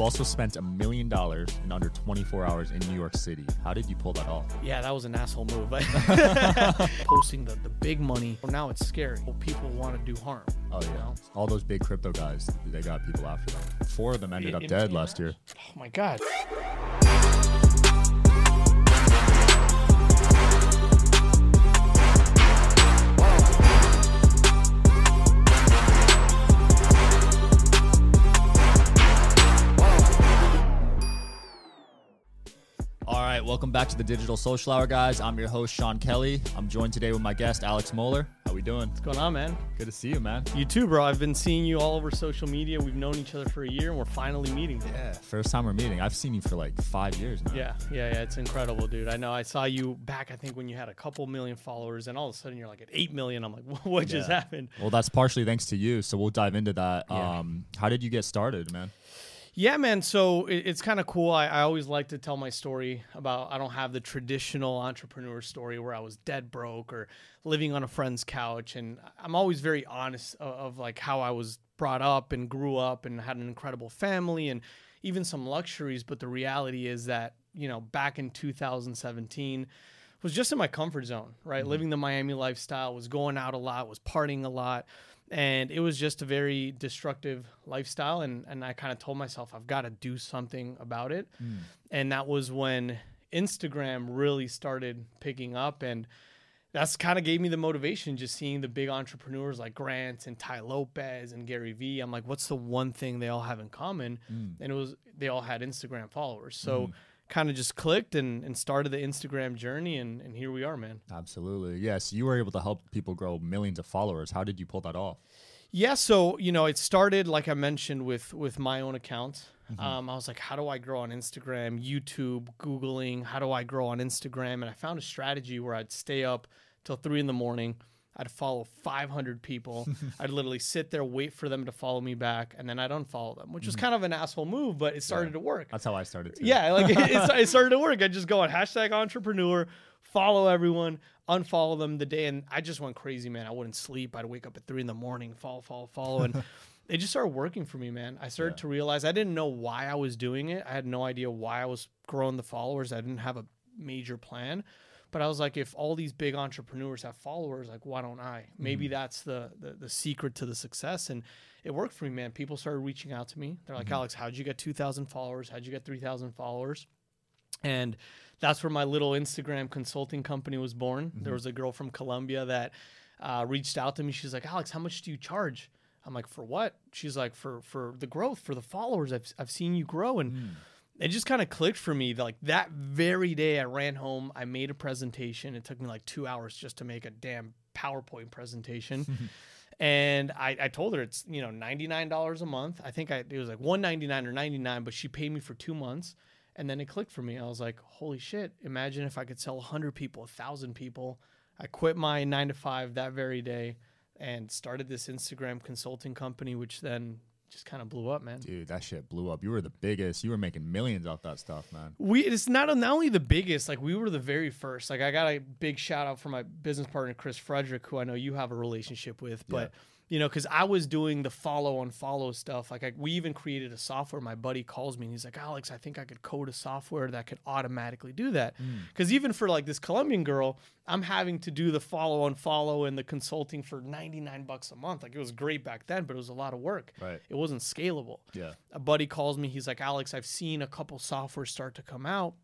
You also spent a million dollars in under 24 hours in New York City. How did you pull that off? Yeah, that was an asshole move. Posting the, the big money, well, now it's scary. People want to do harm. Oh you yeah, know? all those big crypto guys, they got people after them. Four of them ended up In- dead last year. Oh my god. Welcome back to the Digital Social Hour, guys. I'm your host Sean Kelly. I'm joined today with my guest Alex Moeller. How we doing? What's going on, man? Good to see you, man. You too, bro. I've been seeing you all over social media. We've known each other for a year and we're finally meeting. Yeah, first time we're meeting. I've seen you for like five years now. Yeah, yeah, yeah. It's incredible, dude. I know. I saw you back, I think, when you had a couple million followers, and all of a sudden you're like at 8 million. I'm like, what just Yeah. happened? Well, that's partially thanks to you. So we'll dive into that. Yeah. Um, how did you get started, man? Yeah, man. So it, it's kind of cool. I, I always like to tell my story about I don't have the traditional entrepreneur story where I was dead broke or living on a friend's couch. And I'm always very honest of, of like how I was brought up and grew up and had an incredible family and even some luxuries. But the reality is that, you know, back in 2017, was just in my comfort zone, right? Mm-hmm. Living the Miami lifestyle, was going out a lot, was partying a lot. And it was just a very destructive lifestyle. And, and I kind of told myself, I've got to do something about it. Hmm. And that was when Instagram really started picking up. And that's kind of gave me the motivation just seeing the big entrepreneurs like Grant and Tai Lopez and Gary Vee. I'm like, what's the one thing they all have in common? Hmm. And it was they all had Instagram followers. So hmm. Kind of just clicked and, and started the Instagram journey and, and here we are, man. Absolutely. Yes, you were able to help people grow millions of followers. How did you pull that off? Yeah, so you know, it started like I mentioned with with my own account. Um, I was like, how do I grow on Instagram, YouTube, Googling? How do I grow on Instagram? And I found a strategy where I'd stay up till three in the morning. I'd follow 500 people. I'd literally sit there, wait for them to follow me back, and then I'd unfollow them, which was mm-hmm. kind of an asshole move, but it started to work. That's how I started too. Yeah, like it, it, it started to work. I just go on hashtag entrepreneur, follow everyone, unfollow them the day, and I just went crazy, man. I wouldn't sleep. I'd wake up at three in the morning, follow, follow, follow, and it just started working for me, man. I started to realize I didn't know why I was doing it. I had no idea why I was growing the followers. I didn't have a major plan. But I was like, if all these big entrepreneurs have followers, like why don't I? Maybe mm-hmm. that's the, the the secret to the success. And it worked for me, man. People started reaching out to me. They're like, mm-hmm. Alex, how'd you get two thousand followers? How'd you get three thousand followers? And that's where my little Instagram consulting company was born. There mm-hmm. was a girl from Colombia that uh, reached out to me. She's like, Alex, how much do you charge? I'm like, for what? She's like, for for the growth, for the followers. I've I've seen you grow, and mm. It just kind of clicked for me. Like that very day, I ran home. I made a presentation. It took me like two hours just to make a damn PowerPoint presentation. And I, I told her it's you know ninety nine dollars a month. I think I it was like one ninety nine or ninety nine, but she paid me for two months, and then it clicked for me. I was like, holy shit! Imagine if I could sell hundred people, thousand people. I quit my nine to five that very day, and started this Instagram consulting company, which then just kind of blew up, man. Dude, that shit blew up. You were the biggest. You were making millions off that stuff, man. We it's not not only the biggest, like we were the very first. Like I got a big shout out for my business partner Chris Frederick, who I know you have a relationship with, but you know, because I was doing the follow and follow stuff. Like I, we even created a software. My buddy calls me and he's like, Alex, I think I could code a software that could automatically do that. Mm. Because even for like this Colombian girl, I'm having to do the follow and follow and the consulting for 99 bucks a month. Like it was great back then, but it was a lot of work. Right. It wasn't scalable Yeah. a buddy calls me. He's like, Alex, I've seen a couple softwares start to come out.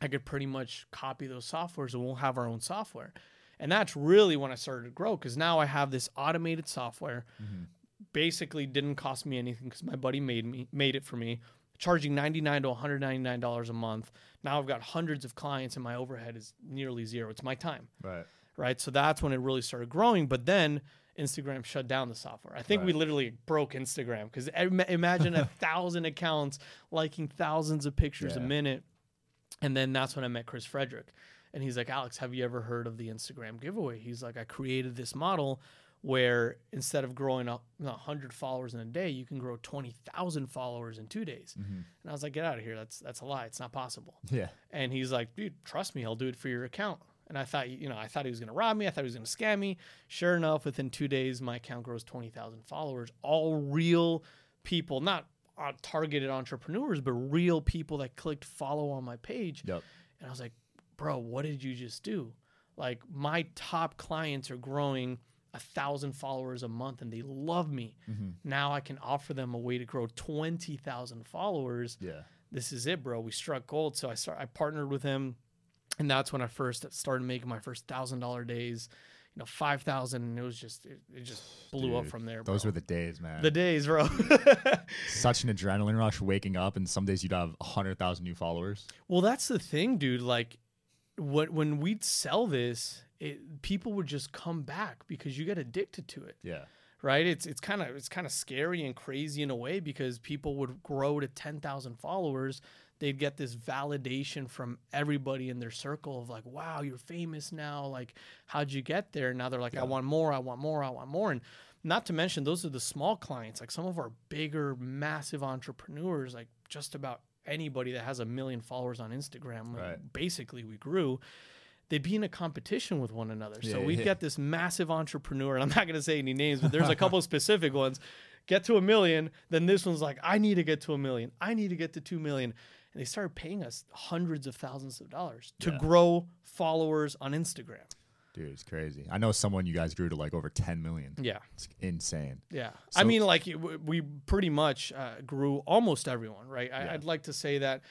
I could pretty much copy those softwares and we'll have our own software. And that's really when I started to grow because now I have this automated software. Mm-hmm. Basically, didn't cost me anything because my buddy made me made it for me, charging ninety nine to one hundred ninety nine dollars a month. Now I've got hundreds of clients and my overhead is nearly zero. It's my time Right. right? So that's when it really started growing. But then Instagram shut down the software. I think we literally broke Instagram because imagine a thousand accounts liking thousands of pictures a minute. And then that's when I met Chris Frederick. And he's like, Alex, have you ever heard of the Instagram giveaway? He's like, I created this model where instead of growing up you know, 100 followers in a day, you can grow 20,000 followers in two days. And I was like, get out of here. That's, that's a lie. It's not possible. Yeah. And he's like, dude, trust me, I'll do it for your account. And I thought, you know, I thought he was going to rob me. I thought he was going to scam me. Sure enough, within two days, my account grows 20,000 followers, all real people, not uh, targeted entrepreneurs, but real people that clicked follow on my page. Yep. And I was like, bro, what did you just do? Like my top clients are growing a thousand followers a month and they love me. Mhm. Now I can offer them a way to grow 20,000 followers. Yeah. This is it, bro. We struck gold. So I start, I partnered with him and that's when I first started making my first thousand dollar days, you know, 5,000. And it was just, it, it just blew up from there. Bro. Those were the days, man. the days, bro. Such an adrenaline rush waking up, and some days you'd have a 100,000 new followers. Well, that's the thing, dude. Like, what when we'd sell this, it, people would just come back because you get addicted to it, Yeah. right? It's it's kind of it's kind of scary and crazy in a way because people would grow to ten thousand followers. They'd get this validation from everybody in their circle of like, "Wow, you're famous now! Like, how'd you get there?" Now they're like, Yeah. "I want more! I want more! I want more!" And not to mention, those are the small clients. Like some of our bigger, massive entrepreneurs, like just about anybody that has a million followers on Instagram, like, Right. basically we grew. They'd be in a competition with one another. So Yeah, we'd yeah. get this massive entrepreneur, and I'm not going to say any names, but there's a couple specific ones. Get to a million, then this one's like, I need to get to a million. I need to get to two million. And they started paying us hundreds of thousands of dollars to Yeah. grow followers on Instagram. Dude, it's crazy. I know someone you guys grew to like over 10 million. Yeah. It's insane. Yeah, I mean, like we pretty much uh, grew almost everyone, right? I, Yeah. I'd like to say that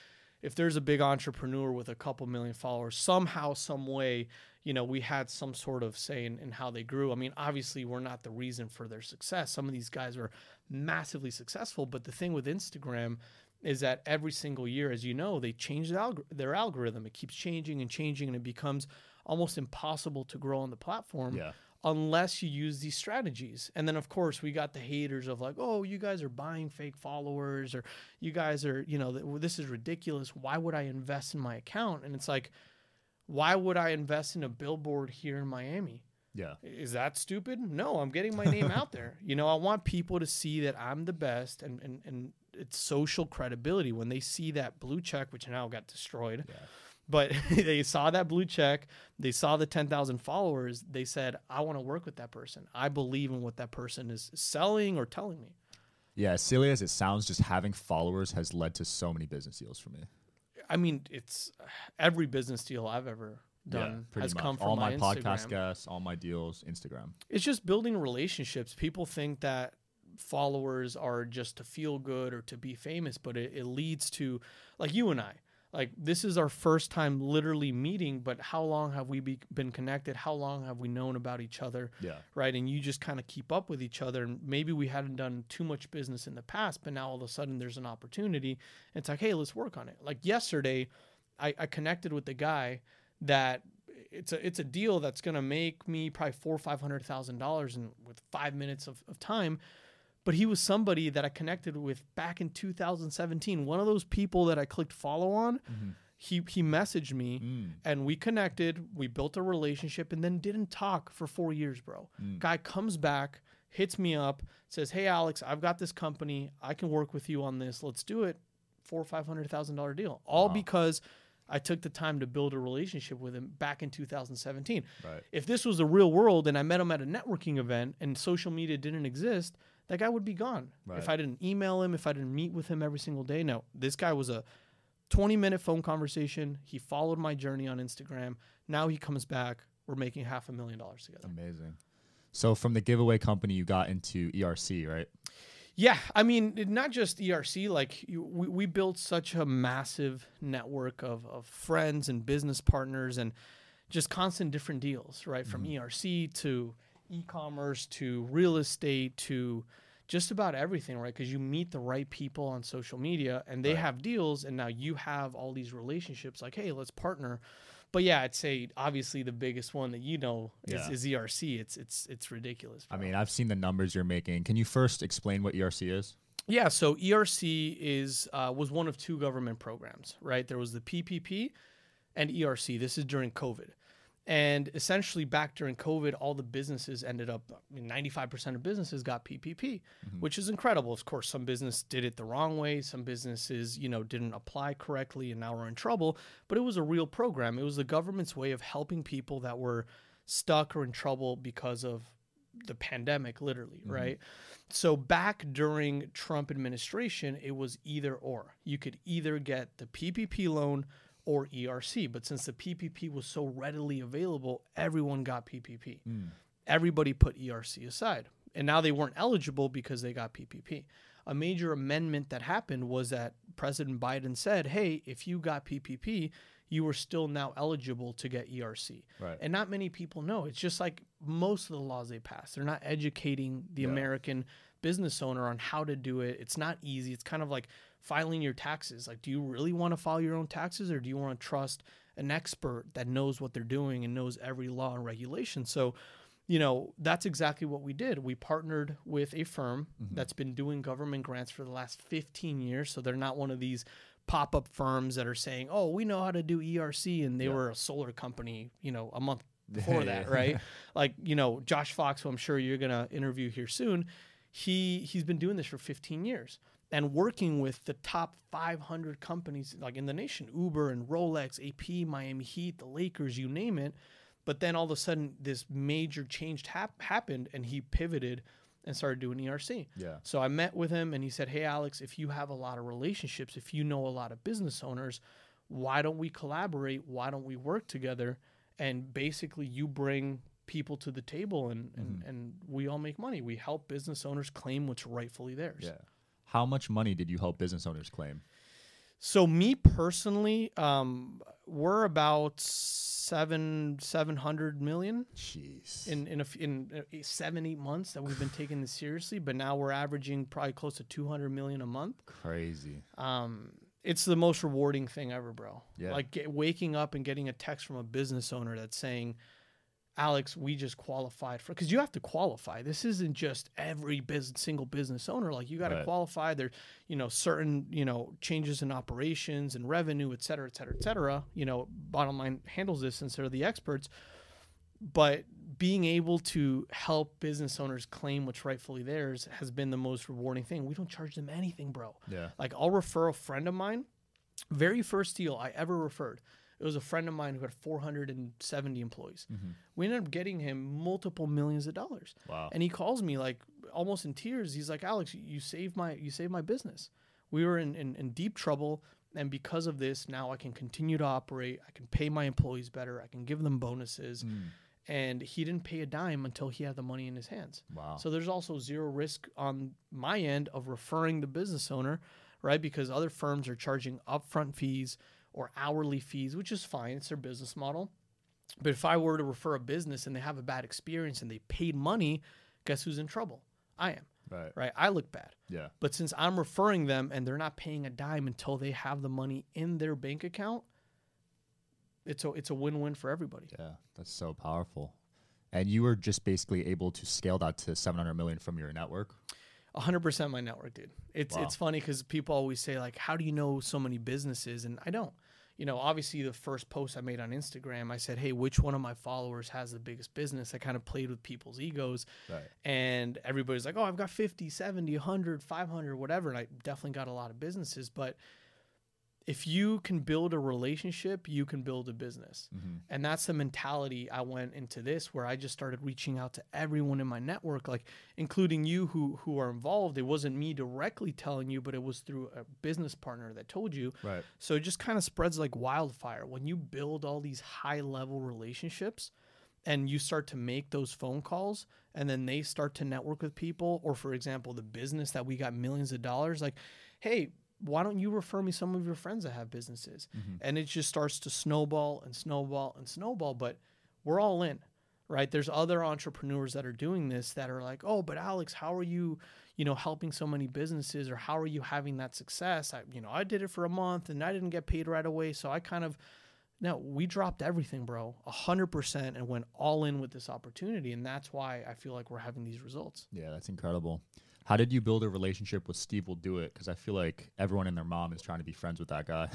if there's a big entrepreneur with a couple million followers, somehow, some way, you know, we had some sort of say in, in how they grew. I mean, obviously, we're not the reason for their success. Some of these guys are massively successful, but the thing with Instagram is that every single year, as you know, they change the their algorithm. It keeps changing and changing, and it becomes almost impossible to grow on the platform Yeah. unless you use these strategies. And then of course we got the haters of like, "Oh, you guys are buying fake followers or you guys are, you know, this is ridiculous. Why would I invest in my account?" And it's like, "Why would I invest in a billboard here in Miami?" Yeah. Is that stupid? No, I'm getting my name out there. You know, I want people to see that I'm the best and and and it's social credibility when they see that blue check which now got destroyed. Yeah. But they saw that blue check, they saw the 10,000 followers, they said, "I want to work with that person. I believe in what that person is selling or telling me." Yeah. As silly as it sounds, just having followers has led to so many business deals for me. I mean, it's every business deal I've ever done pretty has much. come from all my, my, podcast guests, all my deals, Instagram. it's just building relationships. People think that followers are just to feel good or to be famous, but it, it leads to like you and I. Like this is our first time literally meeting, but how long have we be, been connected? How long have we known about each other? Yeah. Right. And you just kind of keep up with each other. And maybe we hadn't done too much business in the past, but now all of a sudden there's an opportunity. And it's like, hey, let's work on it. Like yesterday, I, I connected with the guy that it's a it's a deal that's gonna make me probably four or five hundred thousand dollars in with five minutes of, of time. But he was somebody that I connected with back in 2017. One of those people that I clicked follow on. He he messaged me Mm. and we connected. We built a relationship and then didn't talk for four years, bro. Mm. Guy comes back, hits me up, says, "Hey Alex, I've got this company. I can work with you on this. Let's do it." Four or five hundred thousand dollar deal, all Wow. because I took the time to build a relationship with him back in 2017. Right. If this was the real world and I met him at a networking event and social media didn't exist, that guy would be gone. Right. If I didn't email him, if I didn't meet with him every single day, no. This guy was a 20 minute phone conversation. He followed my journey on Instagram. Now he comes back. We're making half a million dollars together. Amazing. So from the giveaway company, you got into ERC, right? Yeah, I mean, not just ERC. Like you, we, we built such a massive network of, of friends and business partners, and just constant different deals, right? From mm-hmm. ERC to e-commerce to real estate to just about everything, right? Because you meet the right people on social media, and they Right. have deals, and now you have all these relationships. Like, hey, let's partner. But yeah, I'd say obviously the biggest one that you know is, Yeah. is ERC. It's it's it's ridiculous. I mean, I've seen the numbers you're making. Can you first explain what ERC is? Yeah, so ERC is uh, was one of two government programs, right? There was the PPP and ERC. This is during COVID, and essentially back during COVID, all the businesses ended up. I mean, ninety five percent of businesses got PPP, mm-hmm. which is incredible. Of course, some business did it the wrong way. Some businesses, you know, didn't apply correctly, and now we're in trouble. But it was a real program. It was the government's way of helping people that were stuck or in trouble because of the pandemic, literally, mm-hmm. right? So back during Trump administration, it was either or. You could either get the PPP loan or ERC, but since the PPP was so readily available, everyone got PPP. Hmm. Everybody put ERC aside, and now they weren't eligible because they got PPP. A major amendment that happened was that President Biden said, "Hey, if you got PPP, you are still now eligible to get ERC." Right. And not many people know. It's just like most of the laws they pass. They're not educating the Yeah. American business owner on how to do it. It's not easy. It's kind of like filing your taxes. Like, do you really want to file your own taxes or do you want to trust an expert that knows what they're doing and knows every law and regulation? So, you know, that's exactly what we did. We partnered with a firm mm-hmm. that's been doing government grants for the last 15 years. So they're not one of these pop up firms that are saying, oh, we know how to do ERC. And they Yeah. were a solar company, you know, a month before that, right? like, you know, Josh Fox, who I'm sure you're going to interview here soon, he he's been doing this for 15 years and working with the top 500 companies like in the nation uber and rolex ap miami heat the lakers you name it. But then all of a sudden this major change hap- happened and he pivoted and started doing erc Yeah. so i met with him and he said hey alex if you have a lot of relationships if you know a lot of business owners why don't we collaborate? Why don't we work together? And basically you bring people to the table and, and, mm-hmm. and we all make money. We help business owners claim what's rightfully theirs. Yeah. How much money did you help business owners claim? so me personally um, we're about seven seven hundred million Jeez. in in a, in uh, seven eight months that we've been taking this seriously but now we're averaging probably close to 200 million a month Crazy. um, it's the most rewarding thing ever, bro. Yeah. Like get, waking up and getting a text from a business owner that's saying, "Alex, we just qualified for." Because you have to qualify. This isn't just every business, single business owner. Like you got to Right. qualify. There, you know, certain you know changes in operations and revenue, et cetera, et cetera, et cetera. You know, bottom line handles this since they're the experts. But being able to help business owners claim what's rightfully theirs has been the most rewarding thing. We don't charge them anything, bro. Yeah. Like I'll refer a friend of mine. Very first deal I ever referred. It was a friend of mine who had 470 employees. Mm-hmm. We ended up getting him multiple millions of dollars. Wow. And he calls me like almost in tears. He's like, Alex, you saved my you saved my business. We were in, in, in deep trouble. And because of this, now I can continue to operate. I can pay my employees better. I can give them bonuses. Mm. And he didn't pay a dime until he had the money in his hands. Wow. So there's also zero risk on my end of referring the business owner, right? Because other firms are charging upfront fees or hourly fees, which is fine. It's their business model. But if I were to refer a business and they have a bad experience and they paid money, guess who's in trouble? I am, right. right? I look bad. Yeah. But since I'm referring them and they're not paying a dime until they have the money in their bank account, it's a it's a win-win for everybody. Yeah. That's so powerful. And you were just basically able to scale that to 700 million from your network. A hundred percent my network, dude. It's Wow. it's funny because people always say like, "How do you know so many businesses?" And I don't. You know, obviously the first post I made on Instagram, I said, "Hey, which one of my followers has the biggest business?" I kind of played with people's egos, Right. and everybody's like, "Oh, I've got 50, 70, 100, 500, whatever." And I definitely got a lot of businesses, but if you can build a relationship, you can build a business. Mm-hmm. And that's the mentality I went into this where I just started reaching out to everyone in my network, like including you who who are involved. It wasn't me directly telling you, but it was through a business partner that told you. Right. So it just kind of spreads like wildfire. When you build all these high level relationships and you start to make those phone calls and then they start to network with people, or for example, the business that we got millions of dollars, like, hey, why don't you refer me some of your friends that have businesses? Mm-hmm. And it just starts to snowball and snowball and snowball. But we're all in, right? There's other entrepreneurs that are doing this that are like, oh, but Alex, how are you, you know, helping so many businesses or how are you having that success? I, you know, I did it for a month and I didn't get paid right away. So I kind of, no, we dropped everything, bro, a hundred percent and went all in with this opportunity. And that's why I feel like we're having these results. Yeah, that's incredible. How did you build a relationship with Steve Will Do It? Because I feel like everyone and their mom is trying to be friends with that guy.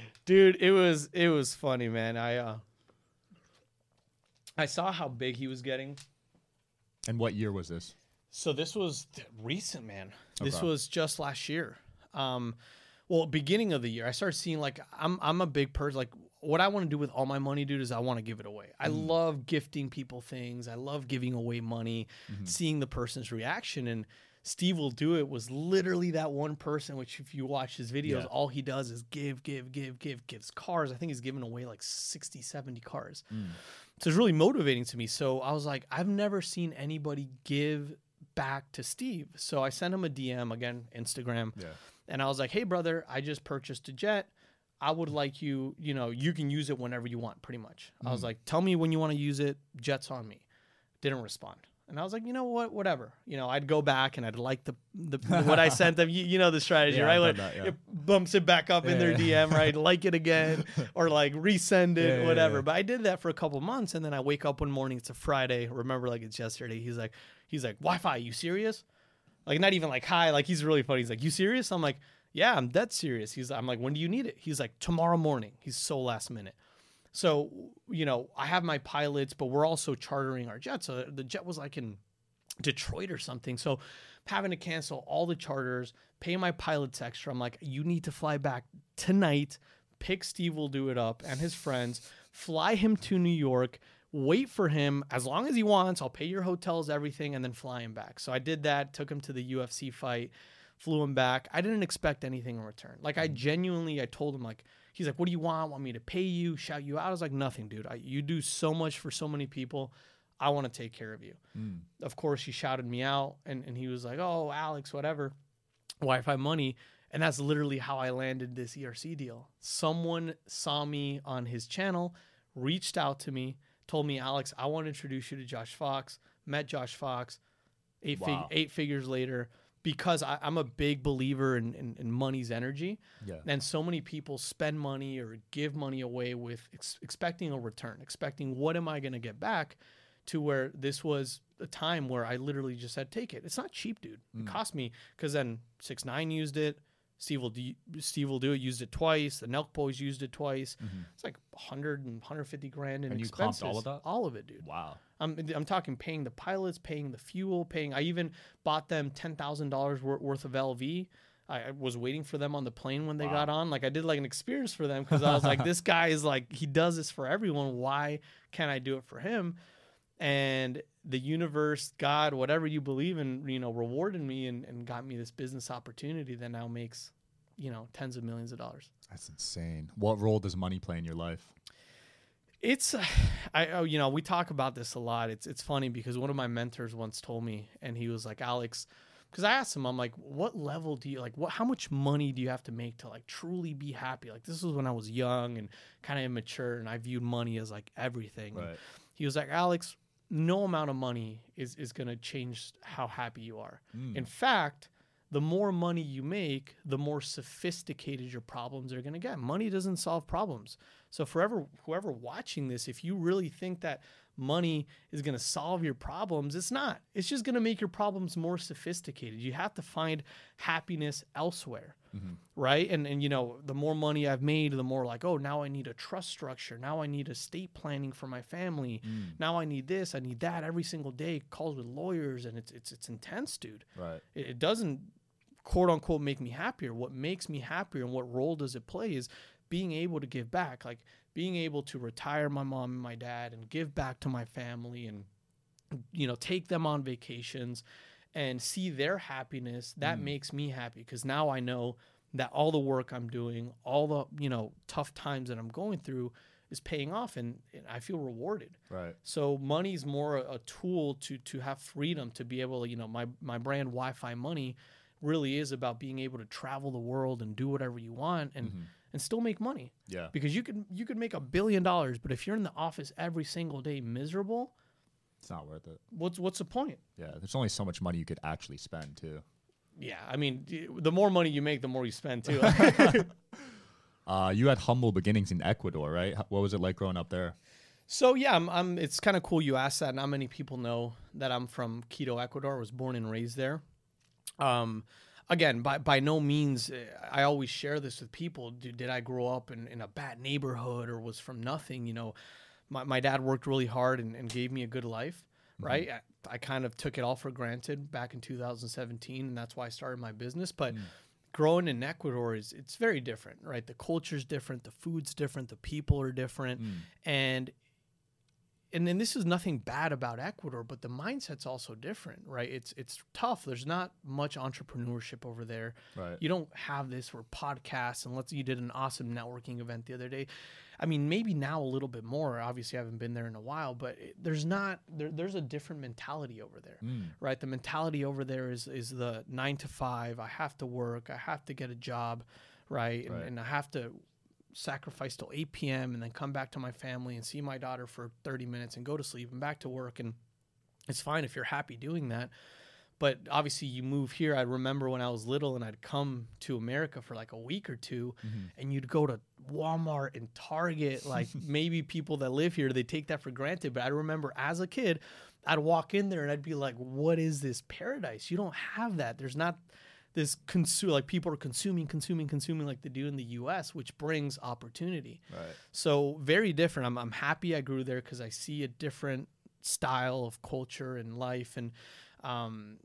Dude, it was, it was funny, man. I, uh, I saw how big he was getting. and what year was this? So this was th- recent, man. This was just last year. Um, well, beginning of the year, I started seeing like I'm I'm a big person. Like what I want to do with all my money, dude, is I want to give it away. I Mm. love gifting people things. I love giving away money, Mm-hmm. seeing the person's reaction. And Steve will do it was literally that one person. Which if you watch his videos, Yeah. all he does is give, give, give, give, gives cars. I think he's given away like 60, 70 cars. Mm. So it's really motivating to me. So I was like, I've never seen anybody give back to Steve. So I sent him a DM again, Instagram. Yeah. And I was like, hey, brother, I just purchased a jet. I would like you, you know, you can use it whenever you want, pretty much. I was mm. like, tell me when you want to use it. Jet's on me. Didn't respond. And I was like, you know what, whatever. You know, I'd go back and I'd like the, the what I sent them. You, you know the strategy, Yeah, right? Like, that, yeah. It bumps it back up in their Yeah. DM, right? like it again, or like resend it, Yeah, yeah, whatever. yeah. But I did that for a couple months, and then I wake up one morning. It's a Friday. Remember, like it's yesterday. He's like, he's like, Wi-Fi. You serious? Like not even like hi. Like he's really funny. He's like, you serious? I'm like, yeah, I'm dead serious. He's, I'm like, when do you need it? He's like, tomorrow morning. He's so last minute. So you know, I have my pilots, but we're also chartering our jet. So the jet was like in Detroit or something. So having to cancel all the charters, pay my pilots extra. I'm like, you need to fly back tonight. Pick Steve will do it up and his friends. Fly him to New York. Wait for him as long as he wants. I'll pay your hotels, everything, and then fly him back. So I did that. Took him to the UFC fight. Flew him back. I didn't expect anything in return. Like I genuinely, I told him like, he's like, "What do you want? Want me to pay you? Shout you out?" I was like, "Nothing, dude. I, you do so much for so many people. I want to take care of you." Mm. of course he shouted me out and, and he was like oh alex whatever wi-fi money and that's literally how i landed this erc deal someone saw me on his channel reached out to me told me alex i want to introduce you to josh fox met josh fox eight, fig- eight figures later because I, i'm a big believer in, in, in money's energy Yeah. and so many people spend money or give money away with ex- expecting a return, expecting what am I going to get back to where this was a time where I literally just said, take it. It's not cheap, dude. Mm. It cost me because then six nine used it. Steve will do, Steve will do it. Used it twice. The Nelk Boys used it twice. It's like 100 and 150 grand in Mm-hmm. And you expenses. comped all of that? All of it, dude. Wow. I'm I'm talking paying the pilots, paying the fuel, paying. I even bought them ten thousand dollars worth of LV. I I was waiting for them on the plane when they Wow. got on. Like I did like an experience for them because I was like, this guy is like he does this for everyone. Why can't I do it for him? And the universe, God, whatever you believe in, you know, rewarded me and, and got me this business opportunity that now makes, you know, tens of millions of dollars. That's insane. What role does money play in your life? It's, I, oh, you know, we talk about this a lot. It's, it's funny because one of my mentors once told me, and he was like, Alex, because I asked him, I'm like, what level do you like? What, how much money do you have to make to like truly be happy? Like this was when I was young and kind of immature, and I viewed money as like everything. And he was like, Alex, no amount of money is is gonna change how happy you are. Mm. In fact, the more money you make, the more sophisticated your problems are going to get. Money doesn't solve problems. So forever whoever watching this, if you really think that money is going to solve your problems, it's not. It's just going to make your problems more sophisticated. You have to find happiness elsewhere. Right? And and you know, the more money I've made, the more like, oh, now I need a trust structure. Now I need estate planning for my family. Mm. Now I need this, I need that every single day, calls with lawyers and it's it's it's intense, dude Right. it, it doesn't quote unquote make me happier what makes me happier and what role does it play is being able to give back like being able to retire my mom and my dad and give back to my family and you know take them on vacations and see their happiness that Mm. makes me happy because now i know that all the work i'm doing all the you know tough times that i'm going through is paying off and, and i feel rewarded Right. so money's more a, a tool to to have freedom to be able to, you know, my my brand Wi-Fi money really is about being able to travel the world and do whatever you want and Mhm. And still make money. Yeah. Because you could you could make a billion dollars, but if you're in the office every single day miserable, It's not worth it. what's what's the point? Yeah. There's only so much money you could actually spend too. Yeah, I mean, the more money you make, the more you spend too. Uh, you had humble beginnings in Ecuador, right? What was it like growing up there? So yeah, I'm, I'm it's kind of cool you asked that. Not many people know that I'm from Quito, Ecuador. I was born and raised there. Um, again, by by no means, uh, I always share this with people. Did, did I grow up in, in a bad neighborhood or was from nothing? You know, my, my dad worked really hard and, and gave me a good life. Right, I, I kind of took it all for granted back in 2017, and that's why I started my business. But growing in Ecuador is it's very different, right? The culture's different, the food's different, the people are different, Mm. and and then this is nothing bad about Ecuador, but the mindset's also different, right? It's it's tough. There's not much entrepreneurship over there. Right. You don't have this for podcasts, and let's you did an awesome networking event the other day. I mean, maybe now a little bit more. Obviously, I haven't been there in a while, but it, there's not there, there's a different mentality over there Mm. right? The mentality over there is is the nine to five. I have to work. I have to get a job, right? And, Right. and I have to sacrifice till eight p.m. and then come back to my family and see my daughter for thirty minutes and go to sleep and back to work. And it's fine if you're happy doing that. But obviously, you move here. I remember when I was little and I'd come to America for like a week or 2 Mhm. and you'd go to Walmart and Target. Like maybe people that live here, they take that for granted. But I remember as a kid, I'd walk in there and I'd be like, "What is this paradise? You don't have that. There's not this consume like people are consuming, consuming, consuming like they do in the U.S., which brings opportunity. Right. So very different. I'm I'm happy I grew there because I see a different style of culture and life, and um,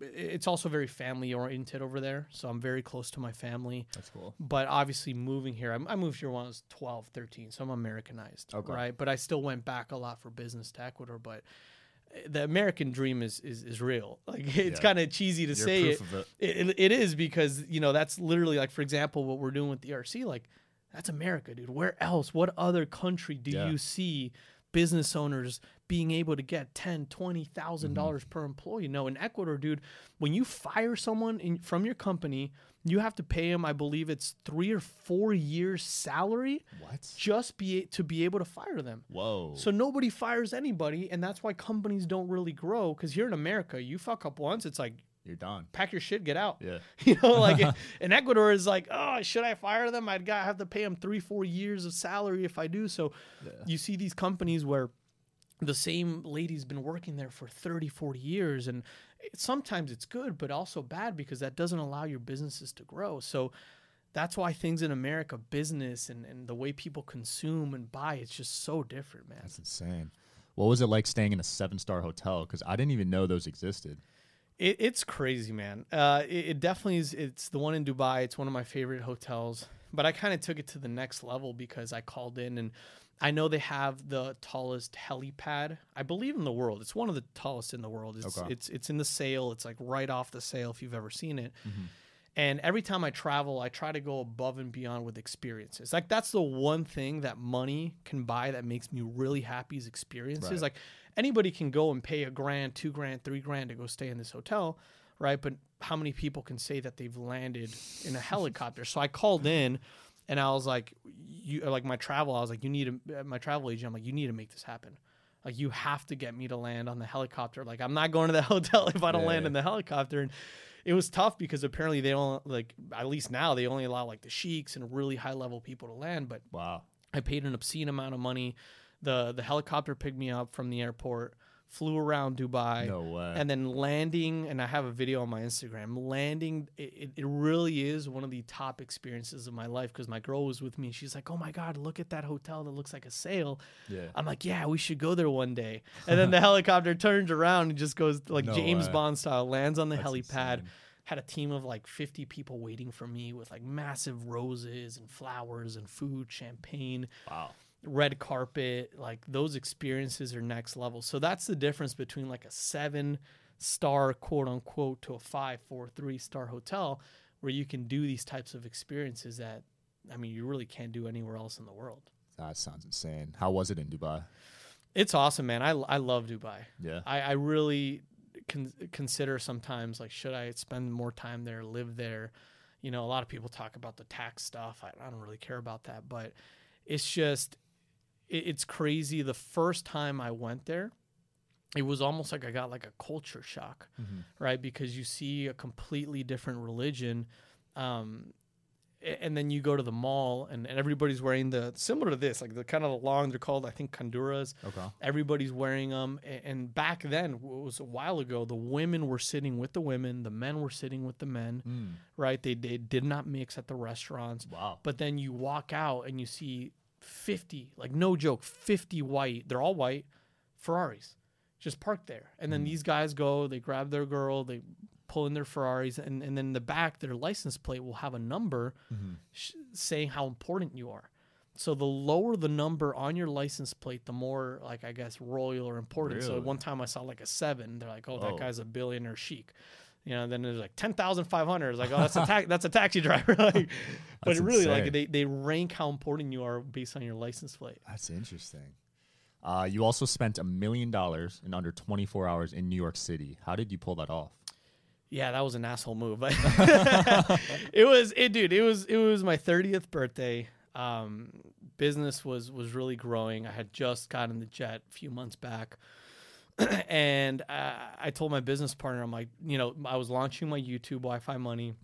it's also very family oriented over there. So I'm very close to my family. That's cool. But obviously, moving here, I, I moved here when I was 12, 13, so I'm Americanized, Okay. right? But I still went back a lot for business to Ecuador. But the American dream is is, is real. Like it's Yeah. kind of cheesy to You're say it. it. It, it. Is because you know that's literally like, for example, what we're doing with the ERC. Like that's America, dude. Where else? What other country do Yeah. you see business owners being able to get ten, twenty thousand mm-hmm. dollars per employee? No, in Ecuador, dude, when you fire someone in, from your company, you have to pay them. I believe it's three or four years salary What? just be to be able to fire them. Whoa. So nobody fires anybody, and that's why companies don't really grow. Because here in America, you fuck up once, it's like You're done. pack your shit, get out. Yeah. You know, like in- in Ecuador is like, oh, should I fire them? I'd got have to pay them three, four years of salary if I do. So Yeah. you see these companies where the same lady's been working there for 30, 40 years. And it, sometimes it's good, but also bad because that doesn't allow your businesses to grow. So that's why things in America, business and, and the way people consume and buy, it's just so different, man. That's insane. What was it like staying in a seven star hotel? Because I didn't even know those existed. It, it's crazy, man. Uh, it, it definitely is. It's the one in Dubai. It's one of my favorite hotels. But I kind of took it to the next level because I called in and I know they have the tallest helipad, I believe, in the world. It's one of the tallest in the world. It's Okay. it's it's in the sail. It's like right off the sail if you've ever seen it. Mm-hmm. And every time I travel, I try to go above and beyond with experiences. Like that's the one thing that money can buy that makes me really happy is experiences. Right. Like anybody can go and pay a grand, two grand, three grand to go stay in this hotel, right? But how many people can say that they've landed in a helicopter? so I called in and I was like, you like my travel, I was like, you need to uh, my travel agent, I'm like, you need to make this happen. Like you have to get me to land on the helicopter. Like I'm not going to the hotel if I don't Yeah, land yeah. in the helicopter. And it was tough because apparently they don't like at least now they only allow like the sheiks and really high level people to land. But Wow. I paid an obscene amount of money. The the helicopter picked me up from the airport, flew around Dubai No way. and then landing and i have a video on my instagram landing it, it- really is one of the top experiences of my life because my girl was with me and she's like oh my god look at that hotel that looks like a sail yeah. i'm like yeah we should go there one day and then the helicopter turns around and just goes like No james way. bond style lands on the That's helipad insane. had a team of like 50 people waiting for me with like massive roses and flowers and food champagne Wow. Red carpet like those experiences are next level so that's the difference between like a seven star quote unquote to a five four three star hotel where you can do these types of experiences that i mean you really can't do anywhere else in the world That sounds insane. How was it in Dubai? it's awesome man i, I love dubai Yeah. I, I really con- consider sometimes like should I spend more time there, live there? You know, a lot of people talk about the tax stuff. I, I don't really care about that, but it's just it's crazy. The first time I went there, it was almost like I got like a culture shock, right? Because you see a completely different religion. Um, and then you go to the mall and, and everybody's wearing the similar to this like the kind of the long they're called i think kanduras Okay. everybody's wearing them and back then it was a while ago the women were sitting with the women the men were sitting with the men Mm. right they, they did not mix at the restaurants Wow. but then you walk out and you see 50 like no joke 50 white they're all white ferraris just parked there and then these guys go they grab their girl they pull in their Ferraris, and, and then in the back, their license plate will have a number Mm-hmm. sh- saying how important you are. So the lower the number on your license plate, the more like I guess royal or important. So one time I saw like a seven. They're like, oh, that Oh. guy's a billionaire sheik. You know, then there's like ten thousand five hundred. It's like, oh, that's a ta- that's a taxi driver. like, but it really insane. like they, they rank how important you are based on your license plate. That's interesting. Uh, you also spent a million dollars in under 24 hours in New York City. How did you pull that off? Yeah, that was an asshole move, it was it, dude. It was it was my thirtieth birthday. Um, business was was really growing. I had just gotten the jet a few months back, and uh, I told my business partner, I'm like, you know, I was launching my YouTube Wi-Fi money.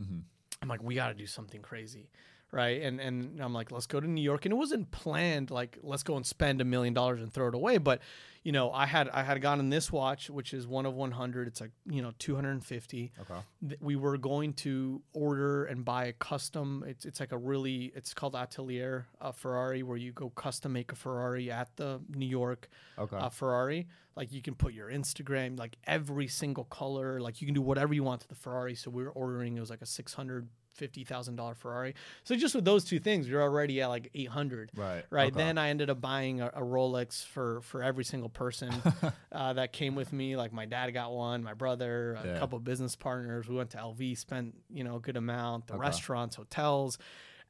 I'm like, we got to do something crazy, right? And and I'm like, let's go to New York. And it wasn't planned like let's go and spend a million dollars and throw it away. But you know, I had I had gotten this watch, which is one of 100. It's like you know 250 Okay. we were going to order and buy a custom it's, it's like a really it's called atelier uh, ferrari where you go custom make a ferrari at the new york Okay. uh, ferrari like you can put your instagram like every single color like you can do whatever you want to the ferrari so we were ordering it was like a $650000 ferrari so just with those two things you're already at like 800 right. right Okay. then i ended up buying a, a rolex for for every single person uh, that came with me like my dad got one my brother a Yeah. couple business partners we went to lv spent you know a good amount the Okay. restaurants hotels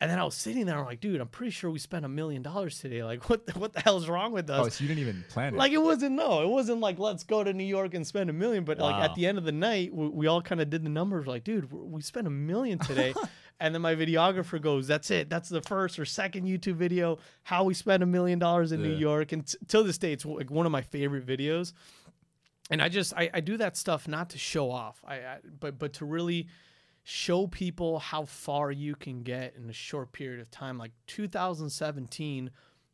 and then i was sitting there I'm like dude i'm pretty sure we spent a million dollars today. Like what the, what the hell's wrong with oh, us? Oh, so you didn't even plan it. like it wasn't no it wasn't like let's go to new york and spend a million but like at the end of the night we, we all kind of did the numbers like dude we we spent a million today. And then my videographer goes that's it. That's the first or second youtube video how we spent a million dollars in new york. And t- till this day it's like one of my favorite videos. And i just i, I do that stuff not to show off. I, I but but to really show people how far you can get in a short period of time like 2017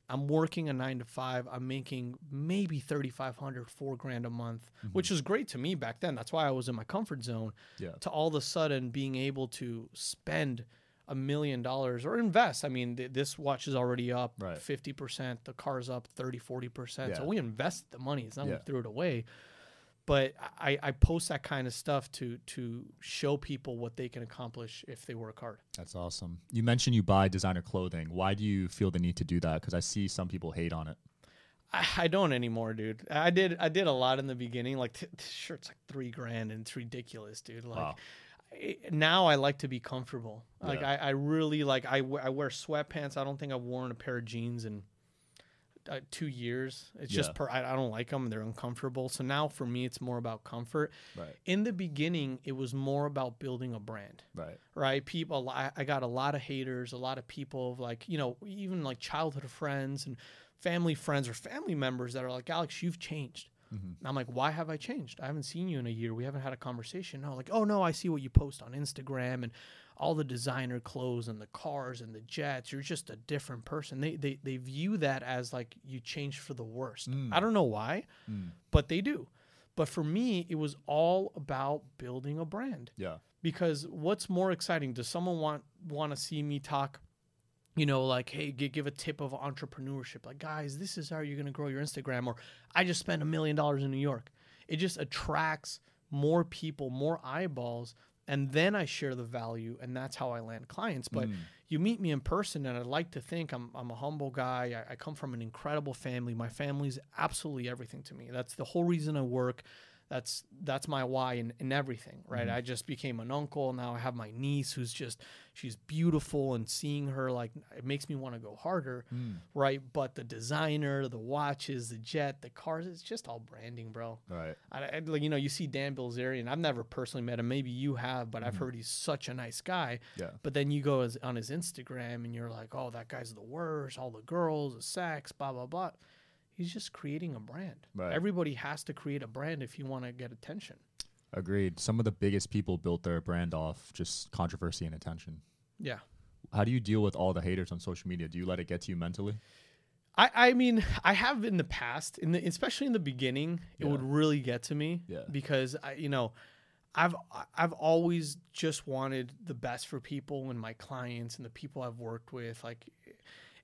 i'm working a nine to five i'm making maybe 3500 four grand a month mm-hmm. which is great to me back then that's why i was in my comfort zone Yeah. to all of a sudden being able to spend a million dollars or invest i mean th- this watch is already up Right. 50% the car's up 30 40% Yeah. so we invest the money it's not Yeah. we threw it away but I, I post that kind of stuff to to show people what they can accomplish if they work hard. That's awesome. You mentioned you buy designer clothing. Why do you feel the need to do that? Because I see some people hate on it. I, I don't anymore, dude. I did I did a lot in the beginning. Like t- this shirt's like three grand and it's ridiculous, dude. Like Wow. Now I like to be comfortable. Like Yeah. I, I really like I wear, I wear sweatpants. I don't think I've worn a pair of jeans in uh, two years. It's Yeah. just per, I, I don't like them. They're uncomfortable. So now for me, it's more about comfort. Right. In the beginning, it was more about building a brand. Right. right? People, I got a lot of haters, a lot of people of like, you know, even like childhood friends and family friends or family members that are like, Alex, you've changed. Mhm. I'm like, why have I changed? I haven't seen you in a year. We haven't had a conversation. No, like, oh no, I see what you post on Instagram and all the designer clothes and the cars and the jets. You're just a different person. They they they view that as like you changed for the worst. Mm. I don't know why, Mm. but they do. But for me, it was all about building a brand Yeah. because what's more exciting does someone want want to see me talk you know like hey g- give a tip of entrepreneurship like guys this is how you're going to grow your instagram or i just spent a million dollars in new york it just attracts more people more eyeballs and then i share the value and that's how i land clients. But Mm. you meet me in person and i like to think i'm, I'm a humble guy. I, I come from an incredible family. My family's absolutely everything to me. That's the whole reason i work that's that's my why in, in everything right? I just became an uncle. Now i have my niece who's just she's beautiful and seeing her like it makes me want to go harder Mm. right? But the designer the watches the jet the cars it's just all branding bro. Right. I, I, like you know you see dan bilzerian i've never personally met him. Maybe you have but i've heard he's such a nice guy. Yeah. but then you go as, on his instagram and you're like oh that guy's the worst. All the girls the sex blah blah blah he's just creating a brand Right. everybody has to create a brand if you want to get attention Agreed. Some of the biggest people built their brand off just controversy and attention. yeah How do you deal with all the haters on social media? Do you let it get to you mentally? I, I mean, I have in the past, in the especially in the beginning, it would really get to me Yeah. because I, you know, I've I've always just wanted the best for people and my clients and the people I've worked with. Like,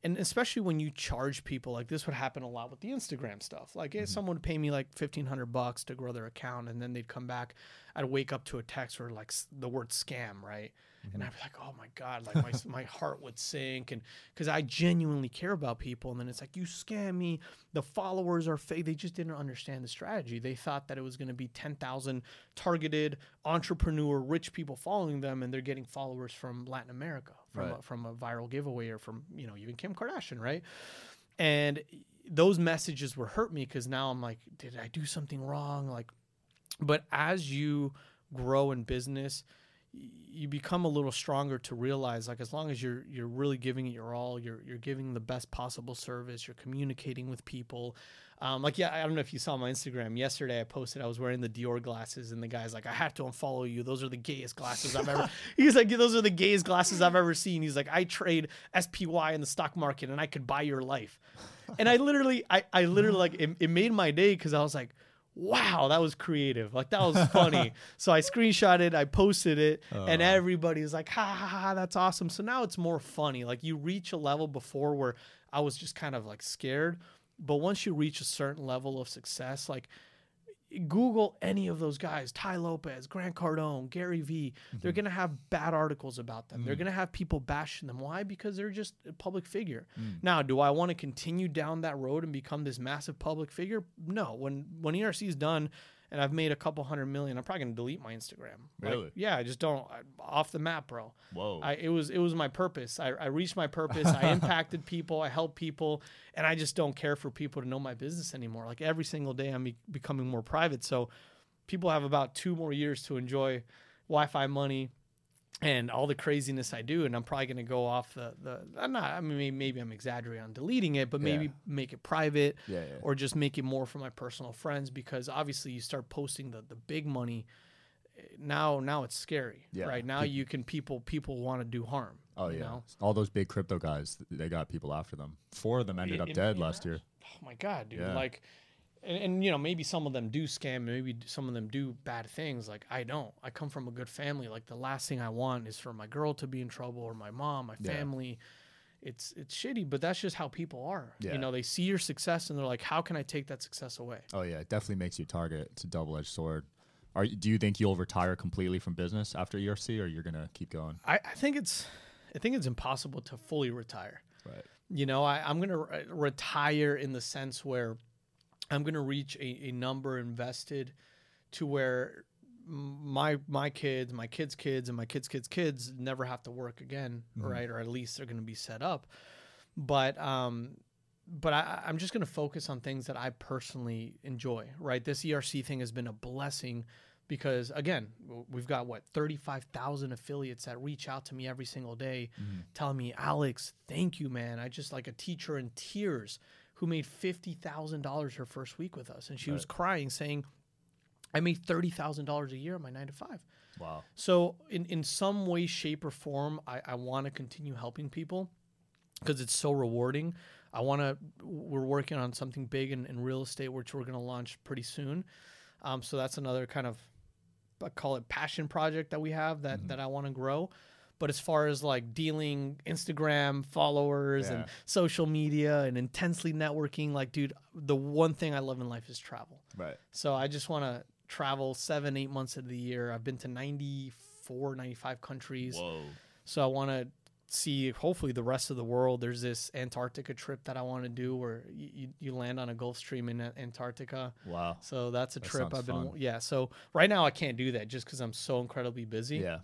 and especially when you charge people like this would happen a lot with the instagram stuff. Like Mm-hmm. if someone would pay me like 1500 bucks to grow their account and then they'd come back i'd wake up to a text or like the word scam right? Mm-hmm. and i'd be like oh my god like my, my heart would sink and because i genuinely care about people and then it's like you scam me. The followers are fake they just didn't understand the strategy. They thought that it was going to be 10000 targeted entrepreneur rich people following them and they're getting followers from latin america from, Right. a, from a viral giveaway or from you know even kim kardashian right and those messages were hurt me because now i'm like did i do something wrong like but as you grow in business you become a little stronger to realize like as long as you're you're really giving it your all you're you're giving the best possible service you're communicating with people. Um, like yeah i don't know if you saw my instagram. Yesterday i posted i was wearing the dior glasses and the guy's like i have to unfollow you. Those are the gayest glasses i've ever he's like those are the gayest glasses i've ever seen. He's like i trade spy in the stock market and i could buy your life. And i literally i, I literally like it, it made my day because i was like wow, that was creative. Like that was funny. so I screenshotted, I posted it, and oh. everybody's like, ha ha ha, that's awesome. So now it's more funny. Like you reach a level before where I was just kind of like scared. But once you reach a certain level of success, like Google any of those guys, Tai Lopez, Grant Cardone, Gary Vee, they're mm-hmm. going to have bad articles about them. They're mm. going to have people bashing them. Why? Because they're just a public figure. Mm. Now, do I want to continue down that road and become this massive public figure? No. When when ERC is done and I've made a couple hundred million, I'm probably to delete my Instagram. Like, Really? yeah, I just don't I, off the map, bro. Whoa. I, it was it was my purpose. I, I reached my purpose. I impacted people. I helped people, and I just don't care for people to know my business anymore. Like every single day, I'm be- becoming more private. So people have about two more years to enjoy Wi-Fi money and all the craziness I do, and I'm probably going to go off the the. I'm not. I mean, maybe, I'm exaggerating on deleting it, but maybe Yeah. make it private, Yeah, yeah. or just make it more for my personal friends because obviously you start posting the the big money. eh, Now, now it's scary, right? Now you can people people want to do harm. oh you yeah. know? All those big crypto guys, they got people after them. Four of them ended up dead last year. Oh my god, dude! Like, and, and you know maybe some of them do scam, maybe some of them do bad things. Like I don't. I come from a good family. Like the last thing I want is for my girl to be in trouble or my mom, my Yeah. family. It's it's shitty, but that's just how people are. Yeah. You know, they see your success and they're like, "How can I take that success away?" Oh yeah, it definitely makes you target. It's a double edged sword. Are do you think you'll retire completely from business after ERC, or you're gonna keep going? I, I think it's I think it's impossible to fully retire. Right. You know, I, I'm going to uh, re- retire in the sense where I'm going to reach a, a number invested to where my my kids, my kids' kids, and my kids' kids' kids never have to work again, right? Or at least they're going to be set up. But um, but I, I'm just going to focus on things that I personally enjoy, right? This ERC thing has been a blessing because again, we've got what 35,000 affiliates that reach out to me every single day telling me, "Alex, thank you, man. I just like a teacher in tears who made $50,000 her first week with us and she was crying saying, "I made $30,000 a year on my 9 to 5." Wow. So, in, in some way, shape, or form, I, I want to continue helping people because it's so rewarding. I want to, we're working on something big in, in real estate, which we're going to launch pretty soon. Um, so, that's another kind of, I call it passion project that we have that, that I want to grow. But as far as like dealing Instagram followers and social media and intensely networking, like, dude, the one thing I love in life is travel. Right. So I just want to travel seven, eight months of the year. I've been to 94, 95 countries. Whoa. So I want to see hopefully the rest of the world. There's this Antarctica trip that I want to do where you, you, you land on a Gulfstream in uh, Antarctica. Wow. So that's a That trip I've been, fun. yeah. So right now I can't do that just because I'm so incredibly busy. Yeah.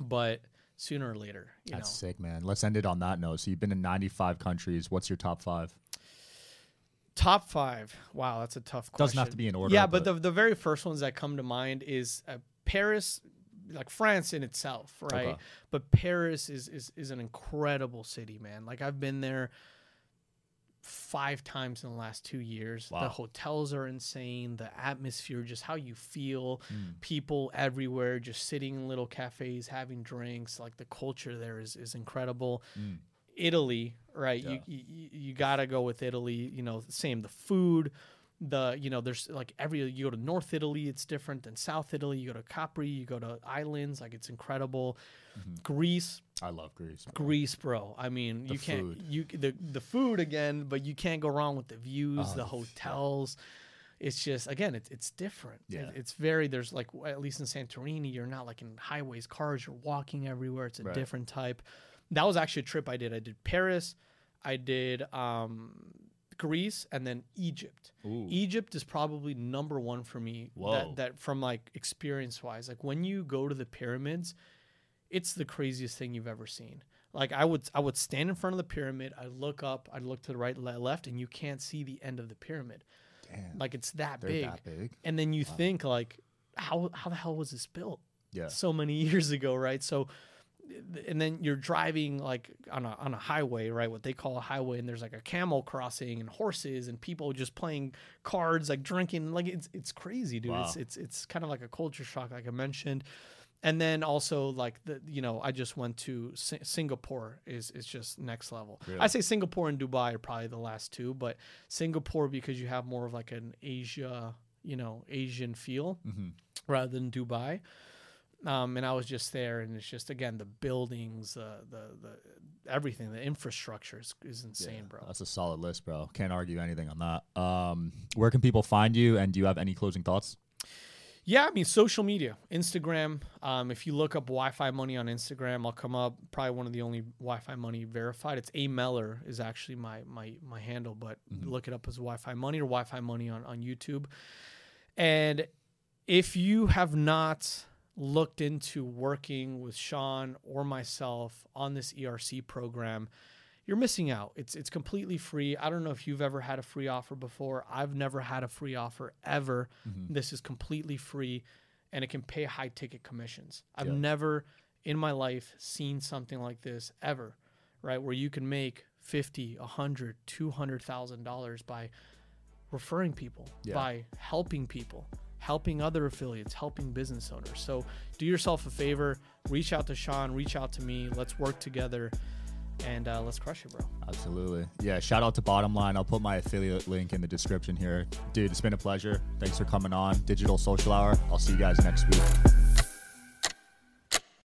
But sooner or later, you That's know. sick, man. Let's end it on that note. So you've been in 95 countries. What's your top five? Top five. Wow, that's a tough question. Doesn't have to be in order. Yeah, but, the the very first ones that come to mind is uh, Paris, like France in itself, right? Okay. But Paris is is is an incredible city, man. Like I've been there five times in the last two years. Wow. The hotels are insane. The atmosphere, just how you feel, Mm. people everywhere, just sitting in little cafes having drinks. Like the culture there is is incredible. Mm. Italy, right? Yeah. You, you you gotta go with Italy. You know, same the food, the you know there's like every you go to north italy it's different than south italy. You go to capri you go to islands like it's incredible. Greece. I love Greece. bro. greece bro. I mean you can't food. you the the food again but you can't go wrong with the views Oh, the the hotels. It's just again it's it's different. It- Yeah. it's very there's like at least in santorini you're not like in highways cars you're walking everywhere. It's a Right. different type. That was actually a trip i did. I did paris. I did um greece and then egypt Ooh. Egypt is probably number one for me. Whoa. That, that from like experience wise, like when you go to the pyramids, it's the craziest thing you've ever seen. Like I would, I would stand in front of the pyramid. I look up, I look to the right, left, and you can't see the end of the pyramid. Damn. Like it's that big. that big. And then you think like, how how the hell was this built? Yeah. so many years ago, right? So, and then you're driving like on a on a highway, right? What they call a highway, and there's like a camel crossing and horses and people just playing cards, like drinking, like it's it's crazy, dude. It's Wow. it's it's kind of like a culture shock, like I mentioned. And then also like the you know I just went to Si- Singapore is is just next level. Really? I say Singapore and Dubai are probably the last two, but Singapore because you have more of like an Asia you know Asian feel Mhm. rather than Dubai. Um, and I was just there, and it's just again the buildings, uh, the the everything, the infrastructure is, is insane, Yeah, bro. That's a solid list, bro. Can't argue anything on that. Um, where can people find you, and do you have any closing thoughts? Yeah, I mean social media, Instagram. Um, if you look up Wi-Fi money on Instagram, I'll come up. Probably one of the only Wi-Fi money verified. It's a Moeller is actually my my my handle, but look it up as Wi-Fi money or Wi-Fi money on on YouTube. And if you have not looked into working with Sean or myself on this ERC program, you're missing out. It's it's completely free. I don't know if you've ever had a free offer before. I've never had a free offer ever. Mm-hmm. This is completely free and it can pay high ticket commissions. I've Yeah. never in my life seen something like this ever, right? Where you can make 50, 100, 200,000 dollars by referring people, Yeah. by helping people, helping other affiliates, helping business owners. So do yourself a favor, reach out to Sean, reach out to me, let's work together and uh, let's crush it, bro. Absolutely. Yeah. Shout out to Bottom Line. I'll put my affiliate link in the description here. Dude, it's been a pleasure. Thanks for coming on. Digital Social Hour. I'll see you guys next week.